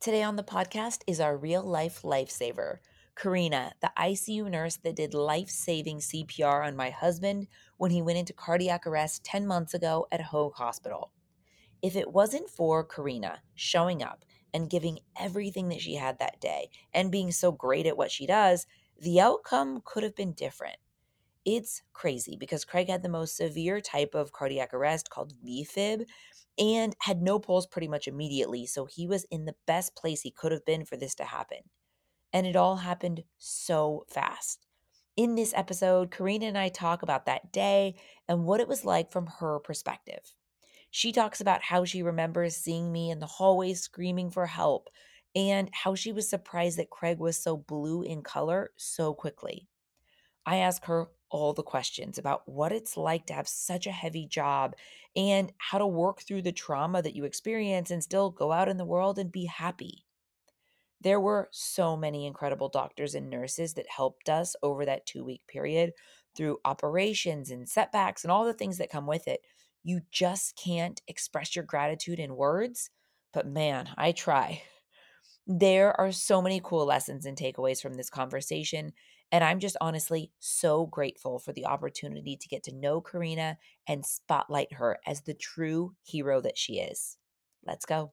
Today on the podcast is our real life lifesaver, Karina, the ICU nurse that did life saving CPR on my husband when he went into cardiac arrest 10 months ago at Hoag Hospital. If it wasn't for Karina showing up and giving everything that she had that day and being so great at what she does, the outcome could have been different. It's crazy because Craig had the most severe type of cardiac arrest called VFib and had no pulse pretty much immediately. So he was in the best place he could have been for this to happen. And it all happened so fast. In this episode, Karina and I talk about that day and what it was like from her perspective. She talks about how she remembers seeing me in the hallway screaming for help and how she was surprised that Craig was so blue in color so quickly. I ask her all the questions about what it's like to have such a heavy job and how to work through the trauma that you experience and still go out in the world and be happy. There were so many incredible doctors and nurses that helped us over that two week period through operations and setbacks and all the things that come with it. You just can't express your gratitude in words, but man, I try. There are so many cool lessons and takeaways from this conversation. And I'm just honestly so grateful for the opportunity to get to know Karina and spotlight her as the true hero that she is. Let's go.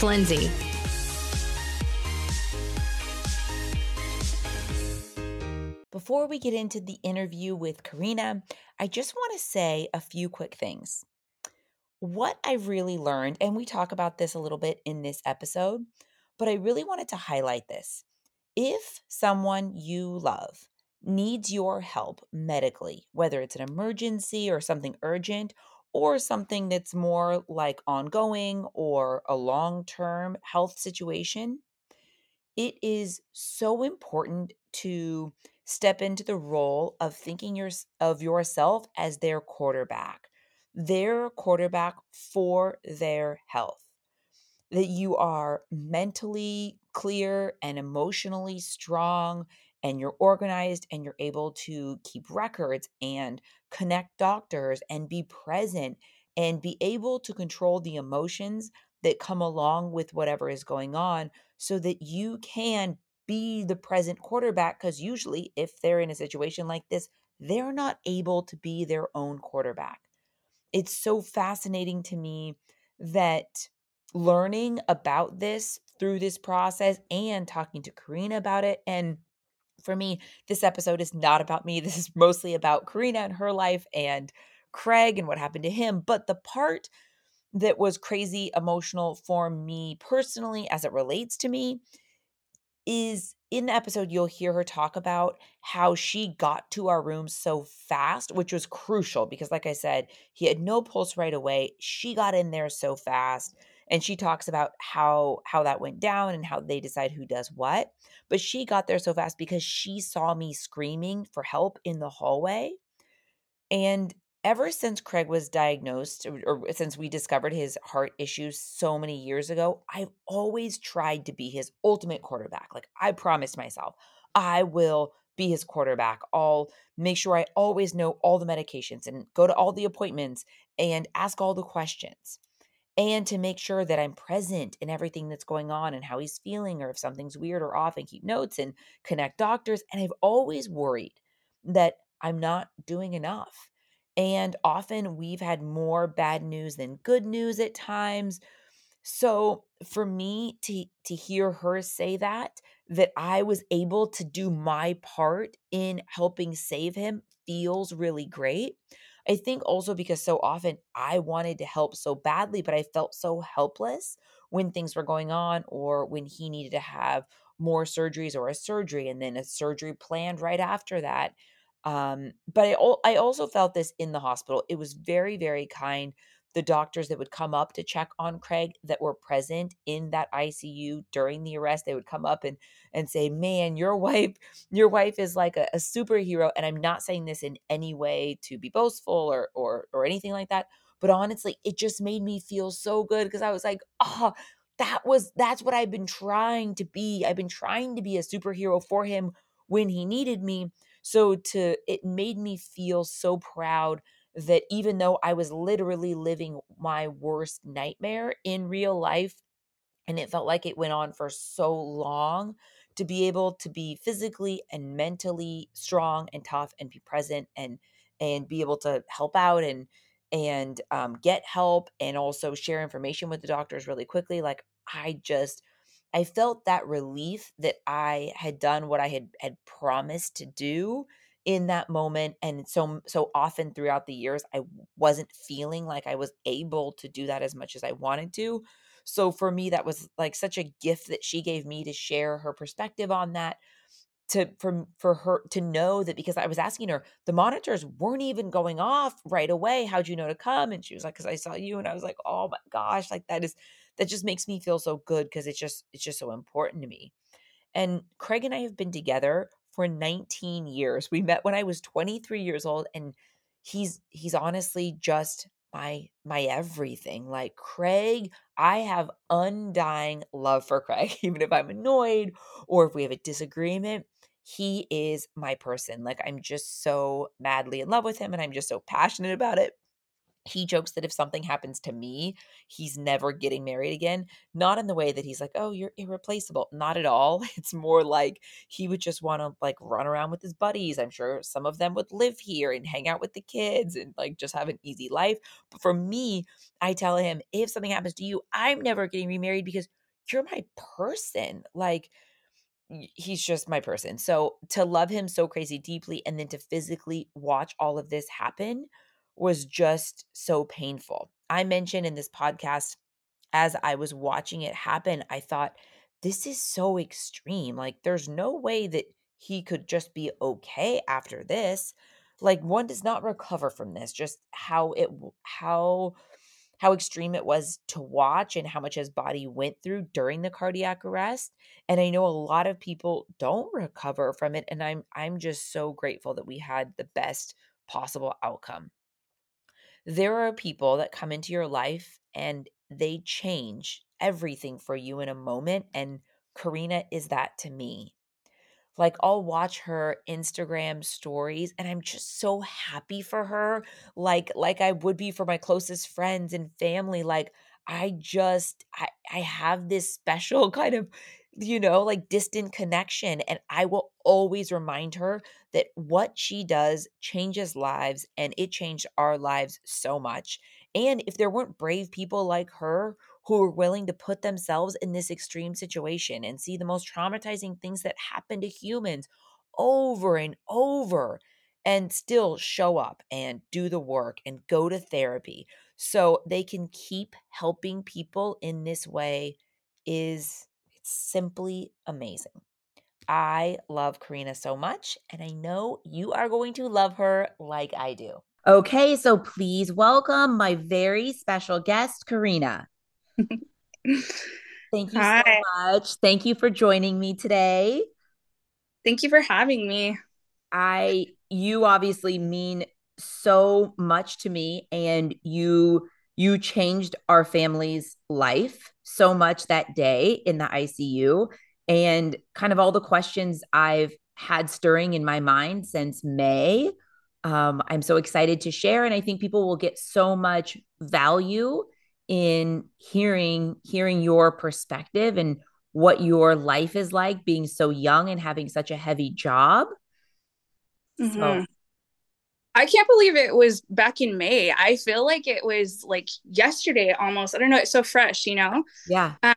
Lindsay. Before we get into the interview with Karina, I just want to say a few quick things. What I really learned, and we talk about this a little bit in this episode, but I really wanted to highlight this. If someone you love needs your help medically, whether it's an emergency or something urgent, or something that's more like ongoing or a long term health situation, it is so important to step into the role of thinking your, of yourself as their quarterback, their quarterback for their health. That you are mentally clear and emotionally strong and you're organized and you're able to keep records and connect doctors and be present and be able to control the emotions that come along with whatever is going on so that you can be the present quarterback because usually if they're in a situation like this they're not able to be their own quarterback. It's so fascinating to me that learning about this through this process and talking to Karina about it and for me, this episode is not about me. This is mostly about Karina and her life and Craig and what happened to him. But the part that was crazy emotional for me personally, as it relates to me, is in the episode, you'll hear her talk about how she got to our room so fast, which was crucial because, like I said, he had no pulse right away. She got in there so fast and she talks about how how that went down and how they decide who does what but she got there so fast because she saw me screaming for help in the hallway and ever since Craig was diagnosed or, since we discovered his heart issues so many years ago I've always tried to be his ultimate quarterback like I promised myself I will be his quarterback. I'll make sure I always know all the medications and go to all the appointments and ask all the questions and to make sure that I'm present in everything that's going on and how he's feeling or if something's weird or off and keep notes and connect doctors. And I've always worried that I'm not doing enough. And often we've had more bad news than good news at times. So for me to to hear her say that that I was able to do my part in helping save him feels really great. I think also because so often I wanted to help so badly, but I felt so helpless when things were going on or when he needed to have more surgeries or a surgery and then a surgery planned right after that. Um, but I, I also felt this in the hospital. It was very, very kind the doctors that would come up to check on Craig that were present in that ICU during the arrest, they would come up and and say, "Man, your wife, your wife is like a, a superhero." And I'm not saying this in any way to be boastful or or or anything like that, but honestly, it just made me feel so good because I was like, "Oh, that was that's what I've been trying to be. I've been trying to be a superhero for him when he needed me." So to it made me feel so proud that even though I was literally living my worst nightmare in real life, and it felt like it went on for so long to be able to be physically and mentally strong and tough and be present and and be able to help out and and um, get help and also share information with the doctors really quickly like i just i felt that relief that i had done what i had had promised to do in that moment and so so often throughout the years I wasn't feeling like I was able to do that as much as I wanted to. So for me that was like such a gift that she gave me to share her perspective on that to for for her to know that because I was asking her the monitors weren't even going off right away how'd you know to come and she was like cuz I saw you and I was like oh my gosh like that is that just makes me feel so good because it's just it's just so important to me. And Craig and I have been together for 19 years. We met when I was 23 years old and he's he's honestly just my my everything. Like Craig, I have undying love for Craig even if I'm annoyed or if we have a disagreement. He is my person. Like I'm just so madly in love with him and I'm just so passionate about it he jokes that if something happens to me, he's never getting married again. Not in the way that he's like, "Oh, you're irreplaceable." Not at all. It's more like he would just want to like run around with his buddies. I'm sure some of them would live here and hang out with the kids and like just have an easy life. But for me, I tell him, if something happens to you, I'm never getting remarried because you're my person. Like he's just my person. So to love him so crazy deeply and then to physically watch all of this happen was just so painful. I mentioned in this podcast as I was watching it happen, I thought, this is so extreme. Like, there's no way that he could just be okay after this. Like, one does not recover from this. Just how it, how, how extreme it was to watch and how much his body went through during the cardiac arrest and i know a lot of people don't recover from it and i'm i'm just so grateful that we had the best possible outcome there are people that come into your life and they change everything for you in a moment. And Karina is that to me. Like I'll watch her Instagram stories and I'm just so happy for her like like I would be for my closest friends and family like I just I I have this special kind of you know, like distant connection. And I will always remind her that what she does changes lives and it changed our lives so much. And if there weren't brave people like her who were willing to put themselves in this extreme situation and see the most traumatizing things that happen to humans over and over and still show up and do the work and go to therapy so they can keep helping people in this way is simply amazing. I love Karina so much, and I know you are going to love her like I do. Okay, so please welcome my very special guest, Karina. Thank you Hi. so much. Thank you for joining me today. Thank you for having me. I you obviously mean so much to me and you you changed our family's life so much that day in the ICU and kind of all the questions I've had stirring in my mind since May. Um, I'm so excited to share, and I think people will get so much value in hearing hearing your perspective and what your life is like being so young and having such a heavy job. Mm-hmm. I can't believe it was back in May. I feel like it was like yesterday almost. I don't know. It's so fresh, you know? Yeah. Um,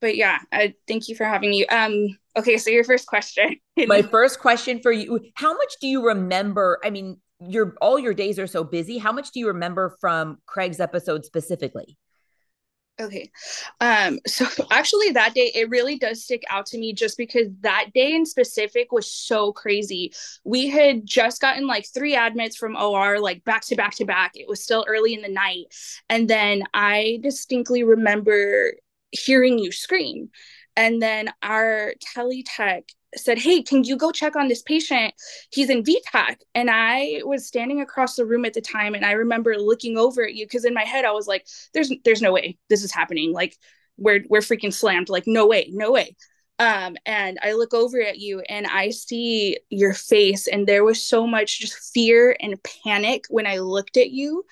but yeah, I thank you for having me. Um, okay, so your first question. My first question for you: How much do you remember? I mean, your all your days are so busy. How much do you remember from Craig's episode specifically? Okay. Um, so actually that day it really does stick out to me just because that day in specific was so crazy. We had just gotten like three admits from OR like back to back to back. It was still early in the night. And then I distinctly remember hearing you scream. And then our tele tech said, Hey, can you go check on this patient? He's in V-tach. And I was standing across the room at the time and I remember looking over at you because in my head I was like, There's there's no way this is happening. Like we're we're freaking slammed. Like, no way, no way. Um, and I look over at you and I see your face, and there was so much just fear and panic when I looked at you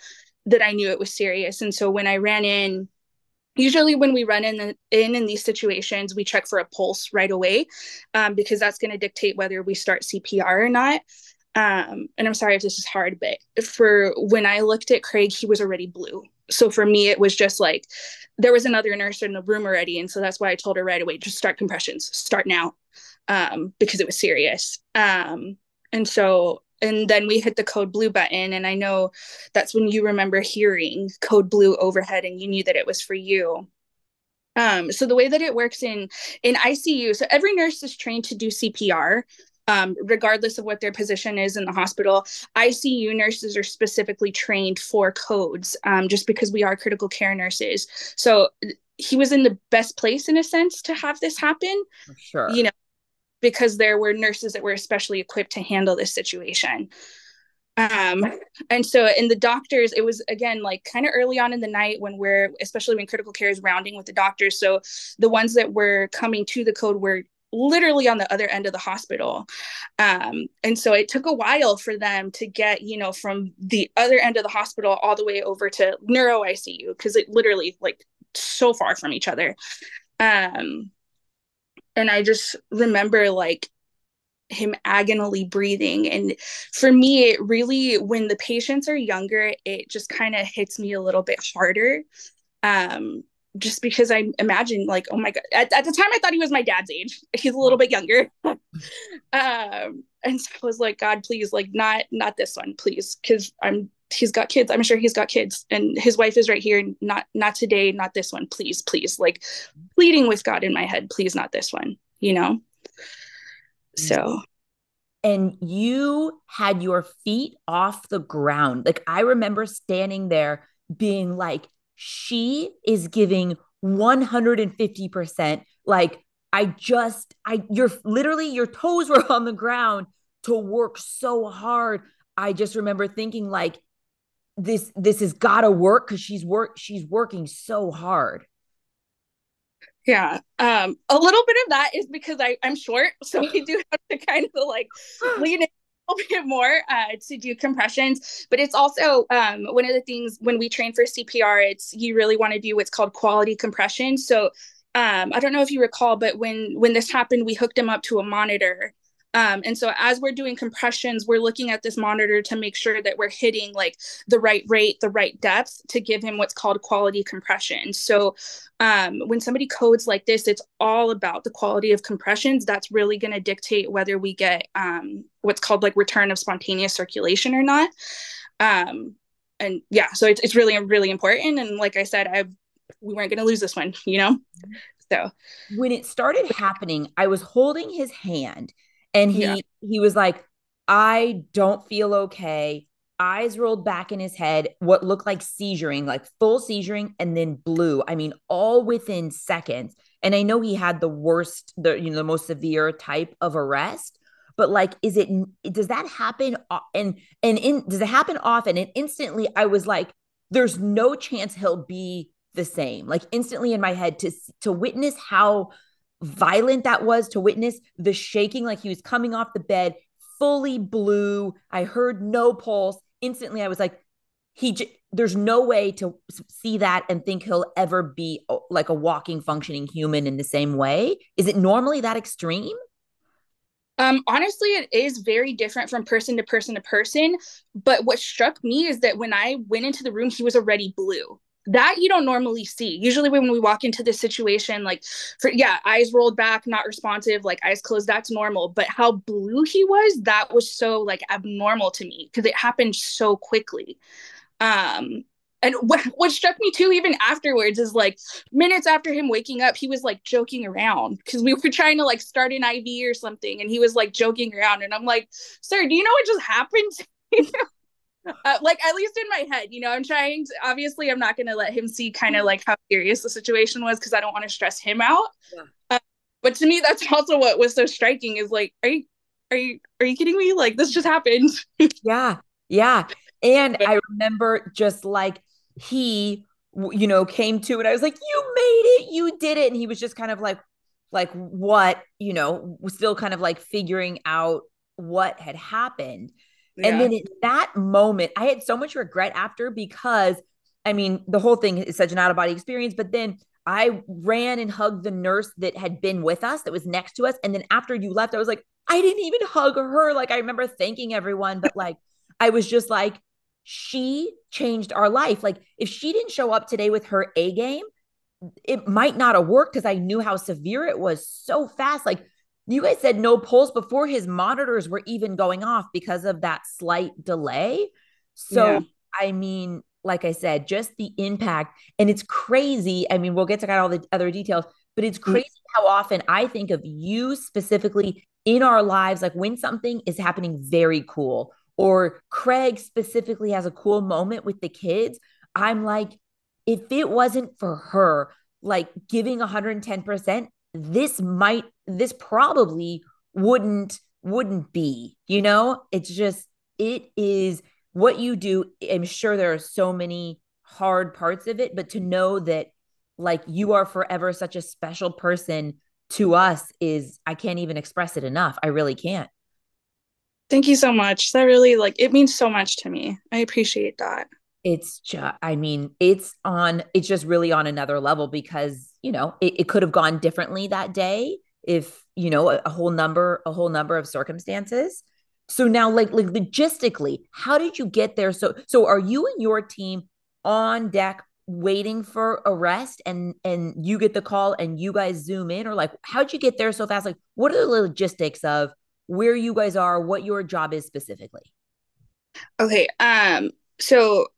that I knew it was serious. And so when I ran in, usually when we run in the, in in these situations we check for a pulse right away um, because that's going to dictate whether we start cpr or not. Um, and i'm sorry if this is hard but for when i looked at craig he was already blue. So for me it was just like there was another nurse in the room already and so that's why i told her right away just start compressions start now um, because it was serious. Um, and so and then we hit the code blue button and i know that's when you remember hearing code blue overhead and you knew that it was for you. Um, so the way that it works in in icu so every nurse is trained to do cpr um, regardless of what their position is in the hospital. Icu nurses are specifically trained for codes um, just because we are critical care nurses. So he was in the best place in a sense to have this happen. Sure. You know because there were nurses that were especially equipped to handle this situation. Um and so in the doctors it was again like kind of early on in the night when we're especially when critical care is rounding with the doctors. So the ones that were coming to the code were literally on the other end of the hospital. Um and so it took a while for them to get you know from the other end of the hospital all the way over to neuro icu because it literally like so far from each other. Um and I just remember like him agonally breathing. And for me it really when the patients are younger it just kind of hits me a little bit harder. Um just because I imagine like oh my god at, at the time I thought he was my dad's age. He's a little bit younger. Um and so I was like god please like not not this one please because I'm he's got kids. I'm sure he's got kids. And his wife is right here. Not not today not this one. Please please like pleading with god in my head. Please not this one you know? So. And you had your feet off the ground. Like i remember standing there being like she is giving 150% like i just i you're literally your toes were on the ground to work so hard. I just remember thinking like this this has got to work because she's work she's working so hard. Yeah um a little bit of that is because i i'm short so we do have to kind of like lean in a little bit more uh, to do compressions but it's also um, one of the things when we train for cpr it's you really want to do what's called quality compression so um, i don't know if you recall but when when this happened we hooked him up to a monitor um, and so as we're doing compressions, we're looking at this monitor to make sure that we're hitting like the right rate, the right depth to give him what's called quality compression. So um, when somebody codes like this, it's all about the quality of compressions. That's really going to dictate whether we get um, what's called like return of spontaneous circulation or not. Um, and yeah, so it's, it's really, really important. And like I said, I we weren't going to lose this one, you know? So when it started happening, I was holding his hand and he yeah. he was like i don't feel okay. Eyes rolled back in his head what looked like seizuring like full seizuring and then blue i mean all within seconds. And i know he had the worst the you know the most severe type of arrest but like is it does that happen and and in does it happen often? And instantly i was like there's no chance he'll be the same. Like instantly in my head to to witness how violent that was to witness the shaking like he was coming off the bed fully blue. I heard no pulse. Instantly i was like he j- there's no way to see that and think he'll ever be oh, like a walking functioning human in the same way. Is it normally that extreme? Um honestly it is very different from person to person to person. But what struck me is that when i went into the room he was already blue that you don't normally see. Usually when we walk into this situation like for yeah eyes rolled back not responsive like eyes closed that's normal. But how blue he was that was so like abnormal to me because it happened so quickly. Um and what, what struck me too even afterwards is like minutes after him waking up he was like joking around because we were trying to like start an iv or something and he was like joking around and i'm like sir do you know what just happened uh, like at least in my head you know i'm trying to obviously i'm not going to let him see kind of like how serious the situation was because i don't want to stress him out. Yeah. uh, but to me that's also what was so striking is like are you are you are you kidding me? Like this just happened. Yeah. Yeah. And i remember just like he you know came to and i was like you made it. You did it. And he was just kind of like like what you know still kind of like figuring out what had happened yeah. and then in that moment i had so much regret after because i mean the whole thing is such an out of body experience but then i ran and hugged the nurse that had been with us that was next to us and then after you left i was like i didn't even hug her like i remember thanking everyone but like i was just like she changed our life. Like if she didn't show up today with her A game, it might not have worked because I knew how severe it was so fast. Like you guys said no polls before his monitors were even going off because of that slight delay. So yeah. I mean, like I said, just the impact and it's crazy. I mean, we'll get to kind of all the other details, but it's mm. crazy how often I think of you specifically in our lives, like when something is happening very cool or Craig specifically has a cool moment with the kids, I'm like, if it wasn't for her, like giving 110%, this might, this probably wouldn't, wouldn't be, you know? It's just, it is what you do. I'm sure there are so many hard parts of it, but to know that like you are forever such a special person to us is, I can't even express it enough. I really can't. Thank you so much. That really like it means so much to me. I appreciate that. It's just I mean, it's on it's just really on another level because, you know, it, it could have gone differently that day if, you know, a, a whole number, a whole number of circumstances. So now like like logistically, how did you get there? So so are you and your team on deck waiting for arrest and and you get the call and you guys zoom in or like how'd you get there so fast like what are the logistics of where you guys are, what your job is specifically. Okay. Um, so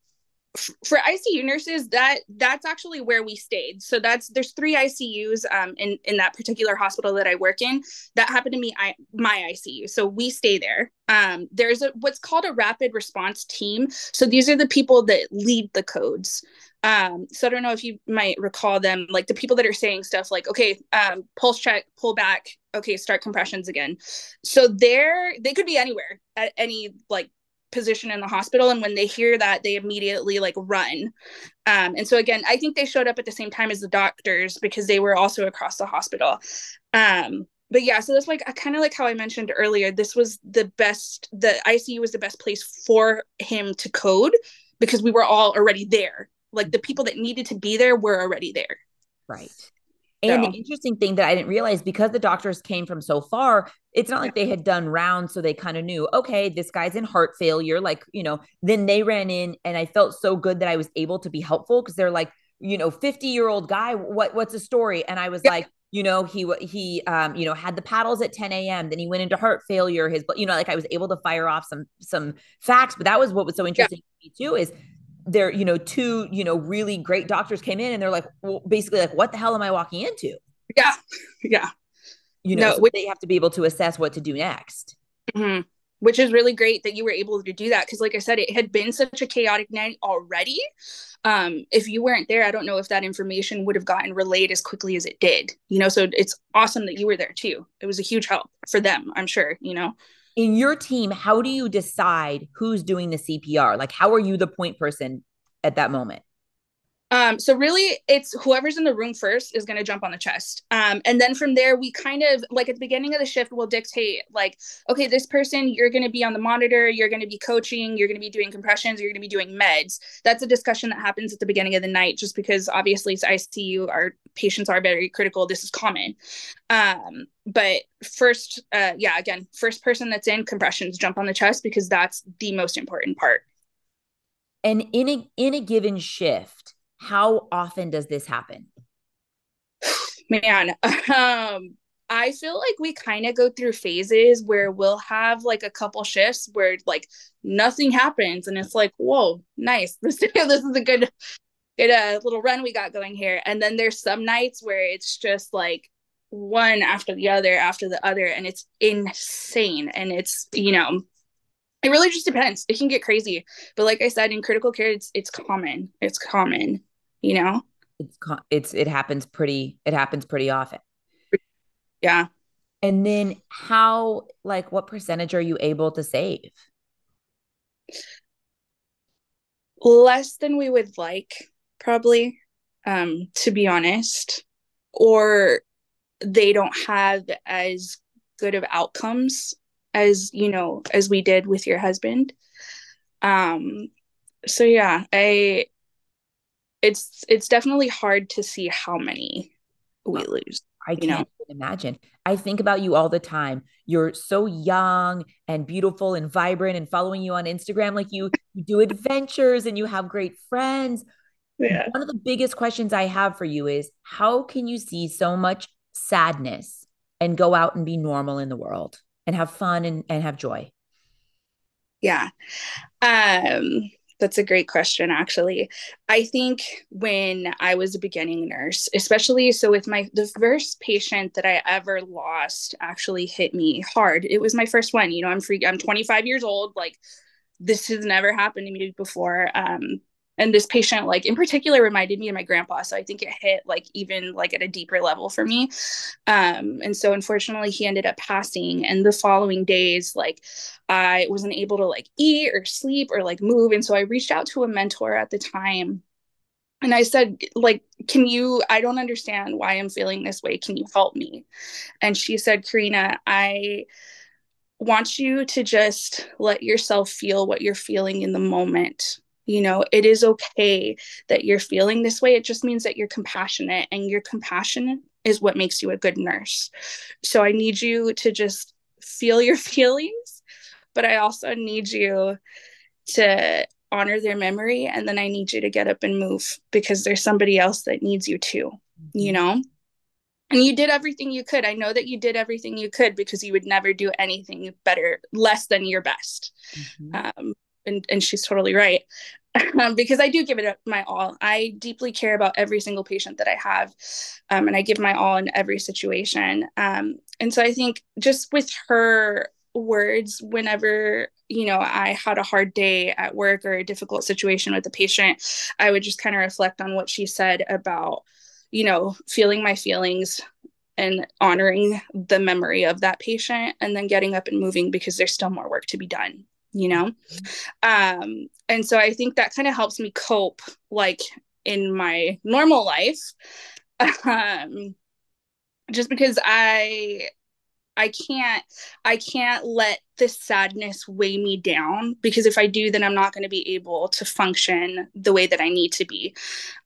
for ICU nurses, that that's actually where we stayed. So that's there's three ICUs um, in in that particular hospital that I work in. That happened to me, I my ICU. So we stay there. Um, there's a what's called a rapid response team. So these are the people that lead the codes. Um, so I don't know if you might recall them, like the people that are saying stuff like, okay, um, pulse check, pull back, okay, start compressions again. So they're they could be anywhere at any like position in the hospital and when they hear that they immediately like run um, and so again i think they showed up at the same time as the doctors because they were also across the hospital um, but yeah so that's like i kind of like how i mentioned earlier this was the best the icu was the best place for him to code because we were all already there like the people that needed to be there were already there. Right. And the interesting thing that I didn't realize because the doctors came from so far, it's not like they had done rounds. So they kind of knew, okay, this guy's in heart failure. Like, you know, then they ran in and I felt so good that I was able to be helpful because they're like, you know, 50 year old guy, what, what's the story? And I was yeah. like, you know, he, he, um, you know, had the paddles at 10 a.m. Then he went into heart failure. His, you know, like I was able to fire off some, some facts, but that was what was so interesting yeah. to me too, is there, you know, two, you know, really great doctors came in and they're like, well, basically like, what the hell am I walking into? Yeah. Yeah. You know, no, so they have to be able to assess what to do next. Mm-hmm. Which is really great that you were able to do that. Cause like I said, it had been such a chaotic night already. Um, if you weren't there, I don't know if that information would have gotten relayed as quickly as it did, you know? So it's awesome that you were there too. It was a huge help for them, I'm sure, you know? In your team, how do you decide who's doing the CPR? Like, how are you the point person at that moment? Um, so really it's whoever's in the room first is going to jump on the chest. Um, and then from there, we kind of like at the beginning of the shift, we'll dictate like, okay, this person, you're going to be on the monitor, you're going to be coaching, you're going to be doing compressions, you're going to be doing meds. That's a discussion that happens at the beginning of the night, just because obviously it's ICU, our patients are very critical. This is common. Um, but first, uh, yeah, again, first person that's in compressions, jump on the chest because that's the most important part. And in a in a given shift, how often does this happen? Man, um, I feel like we kind of go through phases where we'll have like a couple shifts where like nothing happens and it's like, whoa, nice. This, this is a good good uh, little run we got going here. And then there's some nights where it's just like one after the other after the other and it's insane and it's you know it really just depends. It can get crazy. But like i said in critical care it's it's common. It's common you know? It's it's it happens pretty it happens pretty often. Yeah. And then how like what percentage are you able to save? Less than we would like probably um to be honest. Or they don't have as good of outcomes as you know as we did with your husband. Um so yeah i it's it's definitely hard to see how many we lose i can't know? imagine. I think about you all the time. You're so young and beautiful and vibrant and following you on instagram like you you do adventures and you have great friends. Yeah. one of the biggest questions i have for you is how can you see so much sadness and go out and be normal in the world and have fun and, and have joy? Yeah. Um, that's a great question, actually. I think when I was a beginning nurse, especially so with my the first patient that I ever lost actually hit me hard. It was my first one. You know, I'm free, I'm 25 years old. Like this has never happened to me before. Um, and this patient like in particular reminded me of my grandpa so i think it hit like even like at a deeper level for me. Um and so unfortunately he ended up passing and the following days like i wasn't able to like eat or sleep or like move and so i reached out to a mentor at the time and i said like can you i don't understand why i'm feeling this way. Can you help me? And she said karina i want you to just let yourself feel what you're feeling in the moment you know, it is okay that you're feeling this way. It just means that you're compassionate, and your compassion is what makes you a good nurse. So I need you to just feel your feelings, but I also need you to honor their memory. And then I need you to get up and move because there's somebody else that needs you too, you mm-hmm. know? and you did everything you could. I know that you did everything you could because you would never do anything better, less than your best. Mm-hmm. Um, and, and she's totally right um, because I do give it my all. I deeply care about every single patient that I have, um, and I give my all in every situation. Um, and so I think just with her words, whenever you know I had a hard day at work or a difficult situation with a patient, I would just kind of reflect on what she said about you know feeling my feelings and honoring the memory of that patient and then getting up and moving because there's still more work to be done you know? Um and so i think that kind of helps me cope like in my normal life um just because i i can't i can't let this sadness weigh me down because if i do then i'm not going to be able to function the way that i need to be.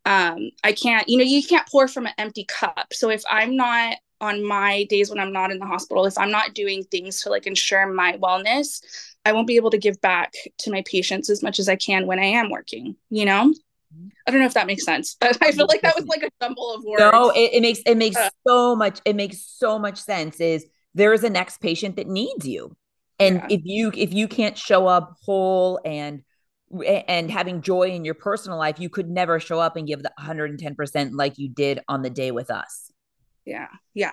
Um i can't you know you can't pour from an empty cup. So if i'm not on my days when i'm not in the hospital if i'm not doing things to like ensure my wellness I won't be able to give back to my patients as much as I can when I am working, you know? Mm-hmm. I don't know if that makes sense. But I feel like that was like a jumble of words. No, it, it makes it makes uh, so much it makes so much sense is there is a next patient that needs you. And yeah. if you if you can't show up whole and and having joy in your personal life, you could never show up and give the 110% like you did on the day with us. Yeah. Yeah.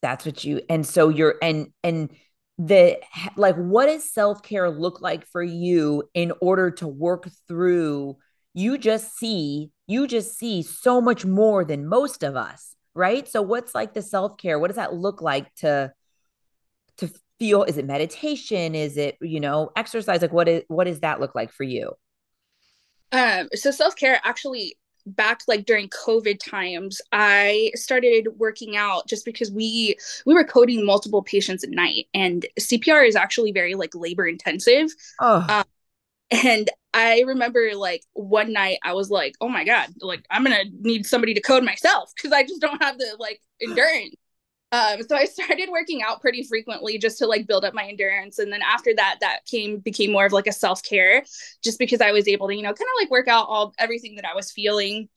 That's what you and so you're and and the like what does self-care look like for you in order to work through you just see you just see so much more than most of us right? So what's like the self-care? What does that look like to to feel? Is it meditation? Is it you know exercise? Like what is what does that look like for you? Um so self-care actually back like during covid times i started working out just because we we were coding multiple patients at night and cpr is actually very like labor intensive oh. Um, and i remember like one night i was like oh my god like i'm gonna need somebody to code myself because i just don't have the like endurance um, so I started working out pretty frequently just to like build up my endurance. And then after that, that came became more of like a self care, just because I was able to, you know, kind of like work out all everything that I was feeling.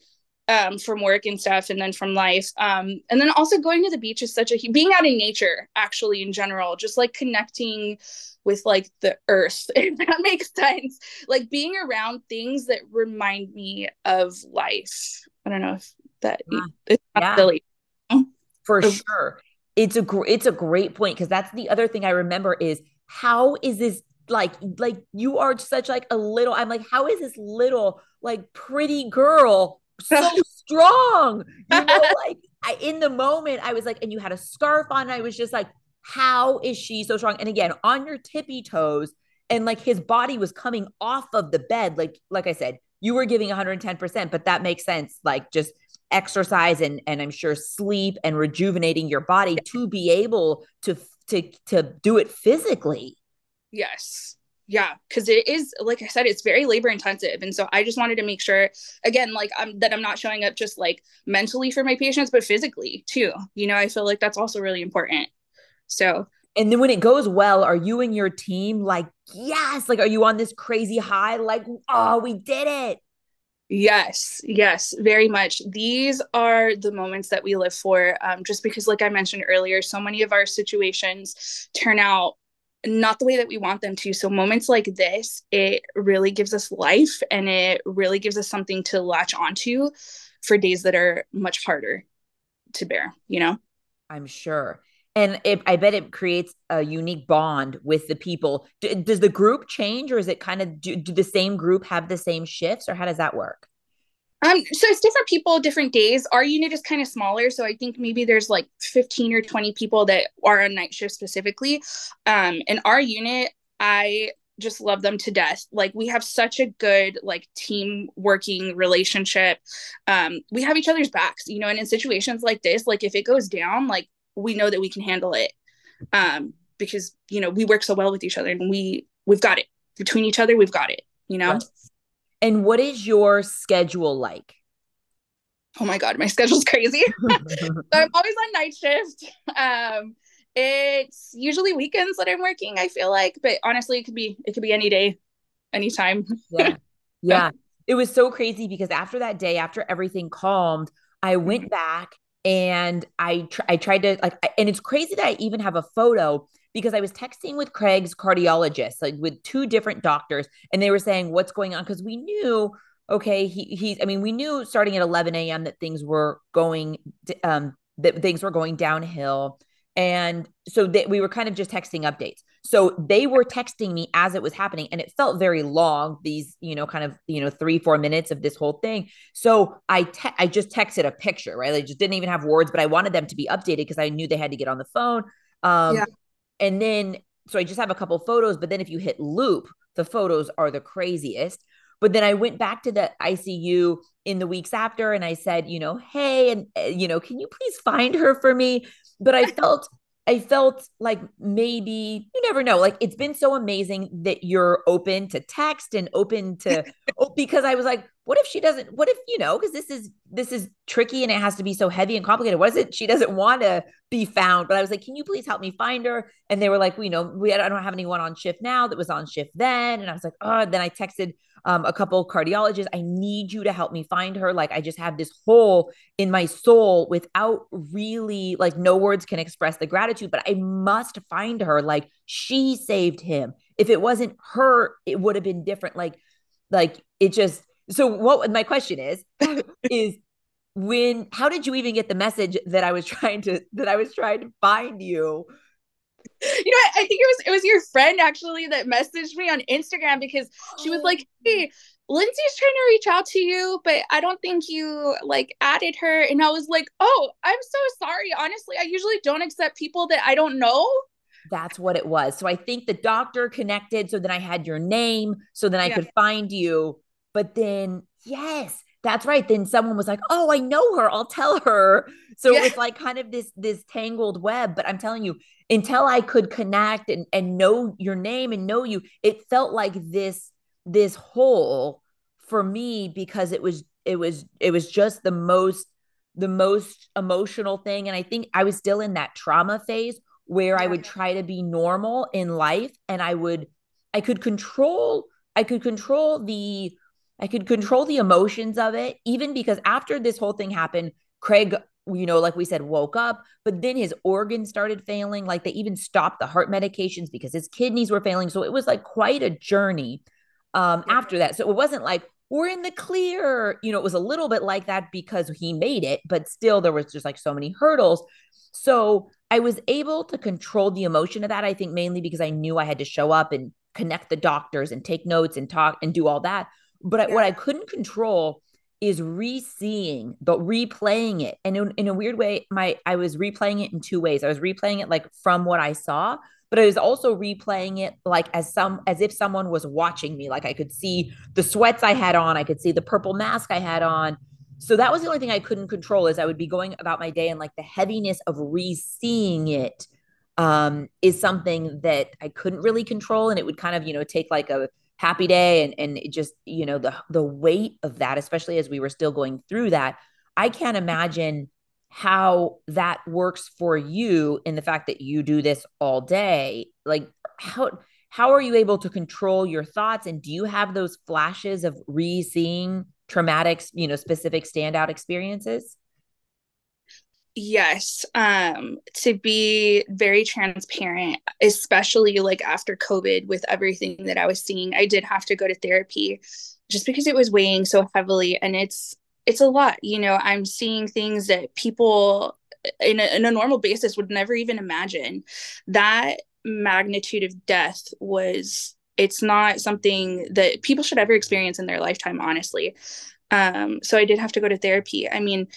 um, from work and stuff and then from life um, and then also going to the beach is such a being out in nature actually in general just like connecting with like the earth if that makes sense like being around things that remind me of life i don't know if that yeah. it's not yeah. silly for oh. sure. It's a gr- it's a great point because that's the other thing i remember is how is this like like you are such like a little i'm like how is this little like pretty girl so strong? You know like I, in the moment i was like and you had a scarf on i was just like how is she so strong? And again on your tippy toes and like his body was coming off of the bed like like i said you were giving 110% but that makes sense like just exercise and and i'm sure sleep and rejuvenating your body to be able to to to do it physically. Yes. Yeah because it is like i said it's very labor intensive. And so i just wanted to make sure again like i'm that i'm not showing up just like mentally for my patients but physically too. You know i feel like that's also really important. So and then when it goes well are you and your team like yes like are you on this crazy high? Like oh we did it Yes, yes, very much. These are the moments that we live for. Um, just because, like I mentioned earlier, so many of our situations turn out not the way that we want them to. So moments like this, it really gives us life and it really gives us something to latch onto for days that are much harder to bear, you know? I'm sure. And it, I bet it creates a unique bond with the people. D- does the group change or is it kind of, do, do the same group have the same shifts or how does that work? Um, so it's different people, different days. Our unit is kind of smaller, so I think maybe there's like 15 or 20 people that are on night shift specifically. Um, and our unit, I just love them to death. Like we have such a good like team working relationship. Um, we have each other's backs, you know, and in situations like this, like if it goes down, like we know that we can handle it. Um, because you know, we work so well with each other and we we've got it. Between each other, we've got it, you know. And what is your schedule like? Oh my god, my schedule's crazy. so I'm always on night shift. Um, it's usually weekends that I'm working. I feel like, but honestly, it could be it could be any day, anytime. yeah, yeah. It was so crazy because after that day, after everything calmed, I went mm-hmm. back and I tr- I tried to like, and it's crazy that I even have a photo because I was texting with Craig's cardiologist, like with two different doctors, and they were saying what's going on because we knew, okay, he he's. I mean, we knew starting at 11 a.m. that things were going, um, that things were going downhill, and so that we were kind of just texting updates. So they were texting me as it was happening, and it felt very long. These, you know, kind of, you know, three four minutes of this whole thing. So I te- I just texted a picture, right? I just didn't even have words, but I wanted them to be updated because I knew they had to get on the phone. Um, yeah. And then, so I just have a couple photos, but then if you hit loop, the photos are the craziest. But then I went back to the ICU in the weeks after and I said, you know, hey, and, uh, you know, can you please find her for me? But I felt I felt like maybe you never know. Like it's been so amazing that you're open to text and open to oh, because I was like, what if she doesn't? What if you know? Because this is this is tricky and it has to be so heavy and complicated. What is it? She doesn't want to be found. But I was like, can you please help me find her? And they were like, well, you know, we I don't have anyone on shift now that was on shift then. And I was like, oh. Then I texted um, a couple cardiologists. I need you to help me find her. Like, I just have this hole in my soul without really, like, no words can express the gratitude, but I must find her. Like, she saved him. If it wasn't her, it would have been different. Like, like it just, so what my question is, is, when how did you even get the message that I was trying to that I was trying to find you you know, I, I think it was it was your friend actually that messaged me on Instagram because she was like, "Hey, Lindsay's trying to reach out to you, but I don't think you like added her." And I was like, "Oh, I'm so sorry. Honestly, I usually don't accept people that I don't know." That's what it was. So I think the doctor connected so then I had your name so then I yeah. could find you. But then yes, that's right. Then someone was like, "Oh, I know her. I'll tell her." So yeah. it's like kind of this this tangled web. But I'm telling you, until I could connect and and know your name and know you, it felt like this this hole for me because it was it was it was just the most the most emotional thing. And I think I was still in that trauma phase where yeah. I would try to be normal in life and I would I could control I could control the I could control the emotions of it, even because after this whole thing happened, Craig, you know, like we said, woke up, but then his organs started failing. Like they even stopped the heart medications because his kidneys were failing. So it was like quite a journey um, after that. So it wasn't like, we're in the clear. You know, it was a little bit like that because he made it, but still there was just like so many hurdles. So I was able to control the emotion of that, I think mainly because I knew I had to show up and connect the doctors and take notes and talk and do all that. But yeah. what I couldn't control is re-seeing but replaying it and in, in a weird way my i was replaying it in two ways i was replaying it like from what i saw but I was also replaying it like as some as if someone was watching me. Like I could see the sweats I had on, I could see the purple mask I had on. So that was the only thing I couldn't control is I would be going about my day and like the heaviness of re-seeing it um, is something that I couldn't really control. And it would kind of, you know, take like a happy day and and it just, you know, the the weight of that, especially as we were still going through that. I can't imagine how that works for you in the fact that you do this all day like how how are you able to control your thoughts and do you have those flashes of re-seeing traumatic you know specific standout experiences yes um to be very transparent especially like after covid with everything that i was seeing i did have to go to therapy just because it was weighing so heavily and it's it's a lot you know i'm seeing things that people in a, in a normal basis would never even imagine. That magnitude of death was it's not something that people should ever experience in their lifetime honestly. Um, so i did have to go to therapy. I mean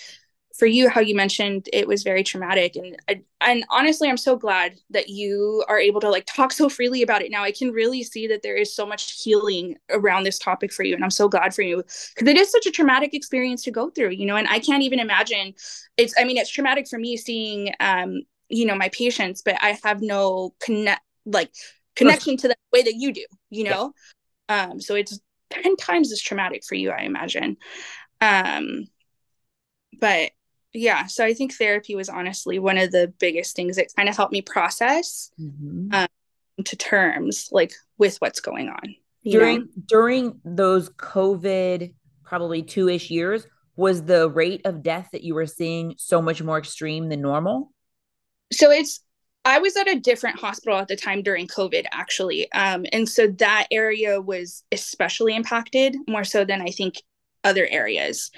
for you how you mentioned it was very traumatic. And and honestly i'm so glad that you are able to like talk so freely about it. Now i can really see that there is so much healing around this topic for you and i'm so glad for you. Because it is such a traumatic experience to go through you know and i can't even imagine. It's i mean it's traumatic for me seeing um you know my patients but i have no connect like connection to the way that you do you know? Yeah. um so it's 10 times as traumatic for you i imagine. Um but yeah so i think therapy was honestly one of the biggest things that kind of helped me process mm-hmm. um, to terms like with what's going on during know? during those covid probably two-ish years was the rate of death that you were seeing so much more extreme than normal so it's I was at a different hospital at the time during COVID, actually. Um, and so that area was especially impacted more so than I think other areas.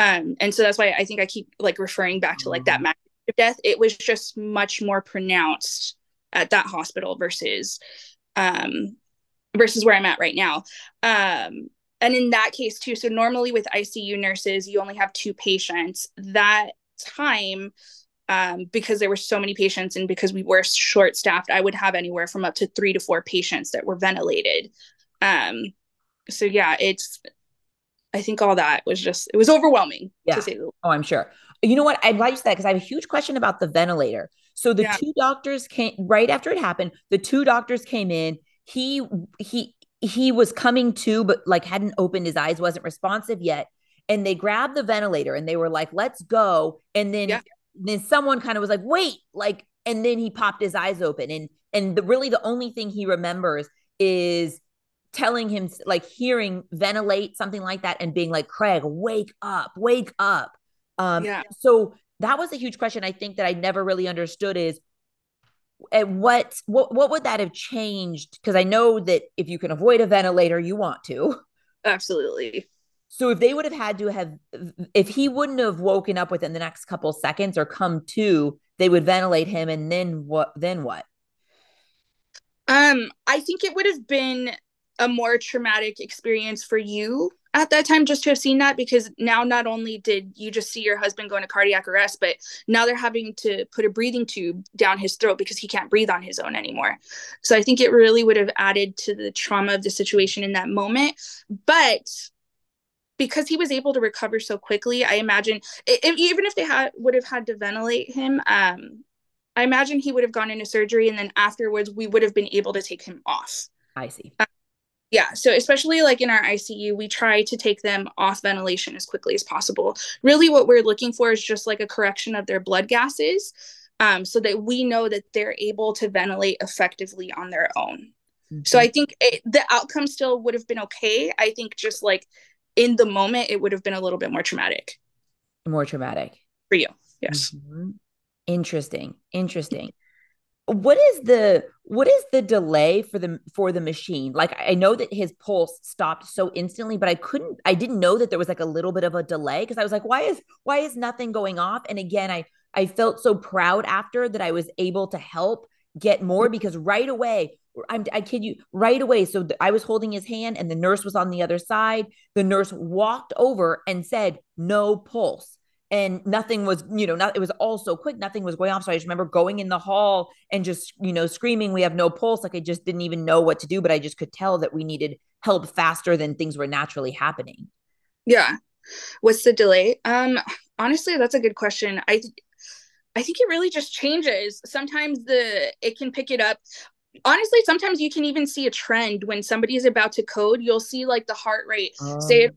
Um, and so that's why I think I keep like referring back to like that mm-hmm. magnitude of death. It was just much more pronounced at that hospital versus um, versus where I'm at right now. Um, and in that case too, so normally with ICU nurses, you only have two patients. That time, um, because there were so many patients and because we were short staffed, I would have anywhere from up to three to four patients that were ventilated. Um, so yeah, it's I think all that was just it was overwhelming. Yeah. oh, I'm sure. You know what? I'd like to say that because I have a huge question about the ventilator. So the yeah. two doctors came right after it happened. The two doctors came in. He he he was coming to, but like hadn't opened his eyes, wasn't responsive yet. And they grabbed the ventilator and they were like, "Let's go." And then yeah. then someone kind of was like, "Wait!" Like, and then he popped his eyes open, and and the, really the only thing he remembers is telling him like hearing ventilate something like that and being like craig wake up wake up. Um yeah. so that was a huge question i think that i never really understood is at what what what would that have changed? Because i know that if you can avoid a ventilator you want to. Absolutely. So if they would have had to have if he wouldn't have woken up within the next couple seconds or come to they would ventilate him and then what then what? Um i think it would have been a more traumatic experience for you at that time just to have seen that because now not only did you just see your husband go into cardiac arrest but now they're having to put a breathing tube down his throat because he can't breathe on his own anymore. So i think it really would have added to the trauma of the situation in that moment. But because he was able to recover so quickly i imagine if, even if they had would have had to ventilate him um i imagine he would have gone into surgery and then afterwards we would have been able to take him off. I see. um, yeah so especially like in our icu we try to take them off ventilation as quickly as possible. Really what we're looking for is just like a correction of their blood gases um, so that we know that they're able to ventilate effectively on their own. Mm-hmm. so i think it, the outcome still would have been okay. I think just like in the moment it would have been a little bit more traumatic. More traumatic. For you yes. Mm-hmm. interesting interesting what is the what is the delay for the for the machine like i know that his pulse stopped so instantly but i couldn't i didn't know that there was like a little bit of a delay because i was like why is why is nothing going off and again i i felt so proud after that i was able to help get more mm-hmm. because right away I'm, I kid you, right away. So th- I was holding his hand and the nurse was on the other side. The nurse walked over and said, no pulse. And nothing was, you know, not, it was all so quick. Nothing was going off. So I just remember going in the hall and just, you know, screaming, we have no pulse. Like I just didn't even know what to do, but I just could tell that we needed help faster than things were naturally happening. Yeah. What's the delay? Um, honestly, that's a good question. I, I think it really just changes. Sometimes the it can pick it up honestly sometimes you can even see a trend when somebody is about to code you'll see like the heart rate um, say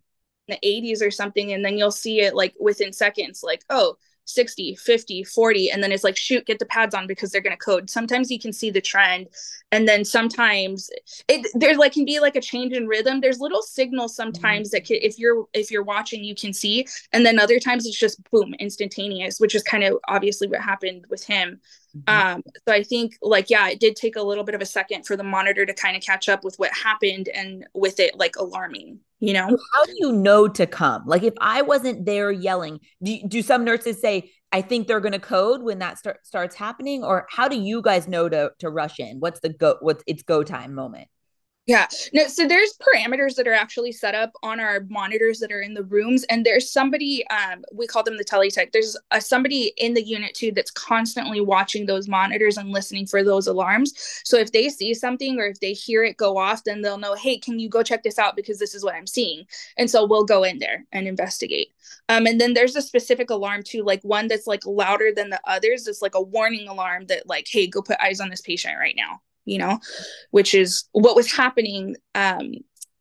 the 80s or something and then you'll see it like within seconds like oh 60 50 40 and then it's like shoot get the pads on because they're going to code sometimes you can see the trend and then sometimes it there's like can be like a change in rhythm there's little signals sometimes mm-hmm. that can, if you're if you're watching you can see and then other times it's just boom instantaneous which is kind of obviously what happened with him mm-hmm. um so i think like yeah it did take a little bit of a second for the monitor to kind of catch up with what happened and with it like alarming you know? How do you know to come? Like if i wasn't there yelling do, do some nurses say i think they're going to code when that start, starts happening or how do you guys know to to rush in? What's the go what's it's go time moment yeah. No, so there's parameters that are actually set up on our monitors that are in the rooms. And there's somebody, um, we call them the teletech. There's a, somebody in the unit too that's constantly watching those monitors and listening for those alarms. So if they see something or if they hear it go off, then they'll know, hey, can you go check this out because this is what I'm seeing. And so we'll go in there and investigate. Um, and then there's a specific alarm too, like one that's like louder than the others. It's like a warning alarm that like, hey, go put eyes on this patient right now you know, which is what was happening um,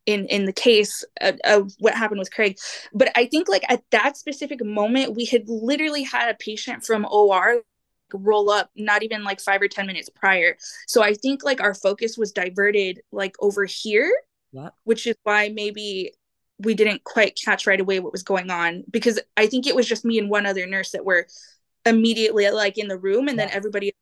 in in the case of, of, what happened with Craig. But I think like at that specific moment, we had literally had a patient from OR roll up not even like five or ten minutes prior. So I think like our focus was diverted like over here, which is why maybe we didn't quite catch right away what was going on because I think it was just me and one other nurse that were immediately like in the room and then everybody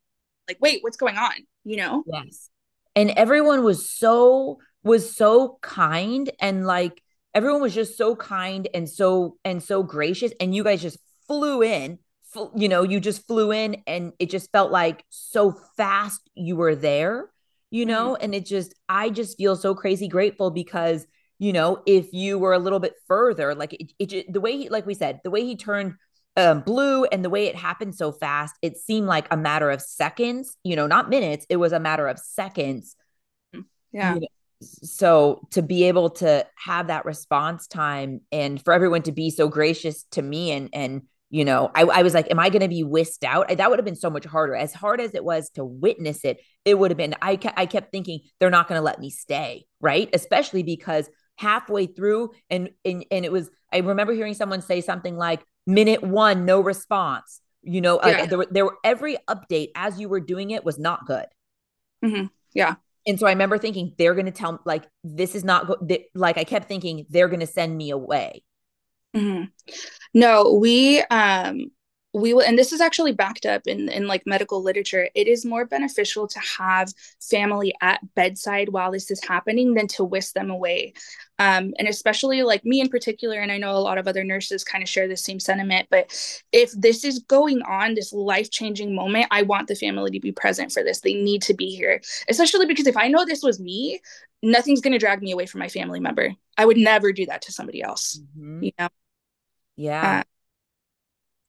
like wait what's going on you know? Yes. And everyone was so was so kind and like everyone was just so kind and so and so gracious. And you guys just flew in you know you just flew in and it just felt like so fast you were there you know? Mm-hmm. and it just i just feel so crazy grateful because you know if you were a little bit further like it, it the way he like we said the way he turned um, blue and the way it happened so fast, it seemed like a matter of seconds, you know, not minutes. It was a matter of seconds. Yeah. You know, so to be able to have that response time and for everyone to be so gracious to me and, and, you know, I, I was like, am I going to be whisked out? That would have been so much harder. As hard as it was to witness it, it would have been, I, ke- I kept thinking they're not going to let me stay. Right. Especially because halfway through and, and, and it was, I remember hearing someone say something like, minute one, no response. You know, yeah. there, were, there were every update as you were doing it was not good. Mm-hmm. Yeah. And so I remember thinking they're going to tell like this is not go- like I kept thinking they're going to send me away. Mm-hmm. No, we um we will and this is actually backed up in in like medical literature. It is more beneficial to have family at bedside while this is happening than to whisk them away. Um, and especially like me in particular and i know a lot of other nurses kind of share the same sentiment but if this is going on this life-changing moment i want the family to be present for this. They need to be here especially because if i know this was me nothing's going to drag me away from my family member. I would never do that to somebody else mm-hmm. you know? Yeah. Uh,